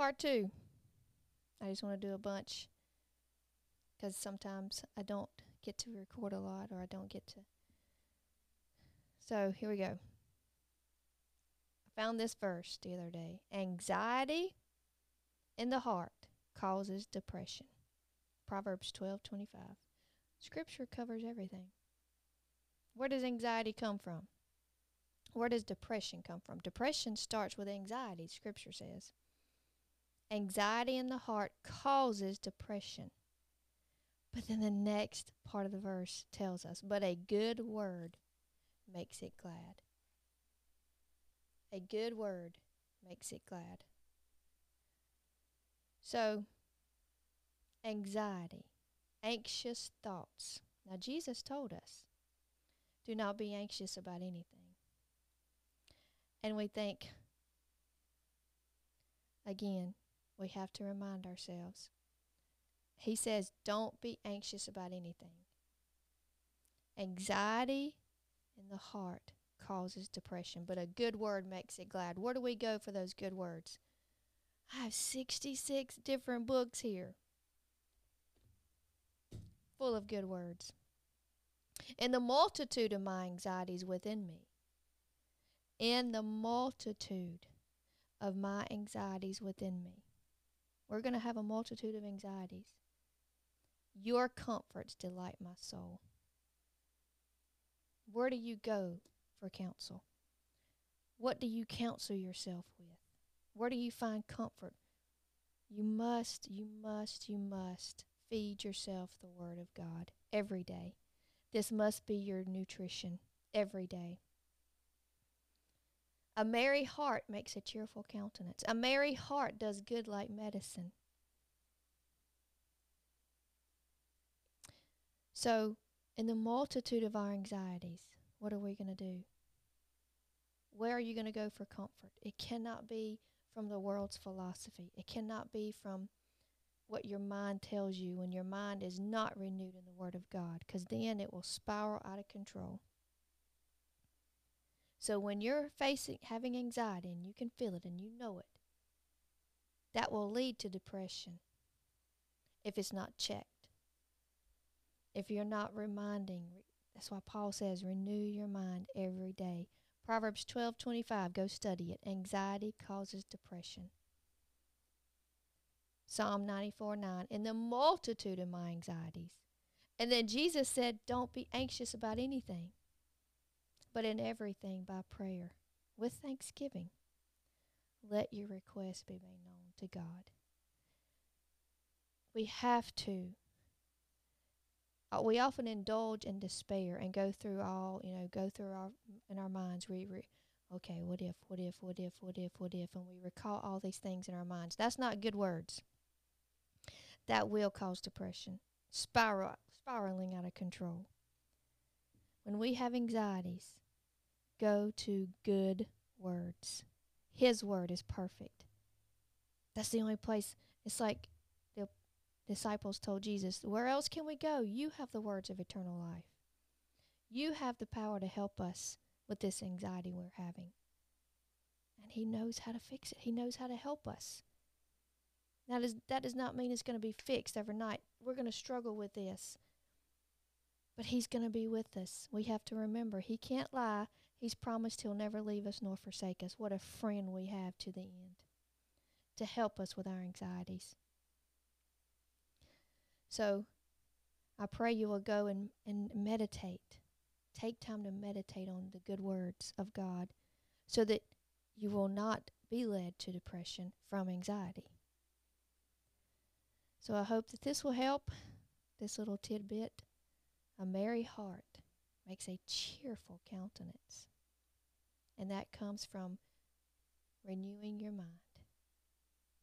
Part two. I just want to do a bunch because sometimes I don't get to record a lot or I don't get to. So here we go. I found this verse the other day. Anxiety in the heart causes depression. Proverbs 12:25. Scripture covers everything. Where does anxiety come from? Where does depression come from? Depression starts with anxiety, scripture says. Anxiety in the heart causes depression. But then the next part of the verse tells us, but a good word makes it glad. A good word makes it glad. So, anxiety, anxious thoughts. Now, Jesus told us, do not be anxious about anything. And we think, again, we have to remind ourselves. He says, don't be anxious about anything. Anxiety in the heart causes depression, but a good word makes it glad. Where do we go for those good words? I have 66 different books here full of good words. In the multitude of my anxieties within me, in the multitude of my anxieties within me, we're going to have a multitude of anxieties. Your comforts delight my soul. Where do you go for counsel? What do you counsel yourself with? Where do you find comfort? You must, you must, you must feed yourself the Word of God every day. This must be your nutrition every day. A merry heart makes a cheerful countenance. A merry heart does good like medicine. So, in the multitude of our anxieties, what are we going to do? Where are you going to go for comfort? It cannot be from the world's philosophy. It cannot be from what your mind tells you when your mind is not renewed in the Word of God, because then it will spiral out of control. So when you're facing having anxiety and you can feel it and you know it, that will lead to depression if it's not checked. If you're not reminding, that's why Paul says, renew your mind every day. Proverbs 12:25, go study it. Anxiety causes depression. Psalm 94 9, in the multitude of my anxieties. And then Jesus said, Don't be anxious about anything but in everything by prayer with thanksgiving. Let your requests be made known to God. We have to. Uh, we often indulge in despair and go through all, you know, go through our in our minds. We, re, okay, what if, what if, what if, what if, what if, and we recall all these things in our minds. That's not good words. That will cause depression, spiral, spiraling out of control. When we have anxieties, go to good words. His word is perfect. That's the only place. It's like the disciples told Jesus, Where else can we go? You have the words of eternal life. You have the power to help us with this anxiety we're having. And He knows how to fix it, He knows how to help us. That, is, that does not mean it's going to be fixed overnight. We're going to struggle with this. But He's going to be with us. We have to remember He can't lie. He's promised He'll never leave us nor forsake us. What a friend we have to the end to help us with our anxieties. So I pray you will go and, and meditate. Take time to meditate on the good words of God so that you will not be led to depression from anxiety. So I hope that this will help, this little tidbit. A merry heart makes a cheerful countenance. And that comes from renewing your mind.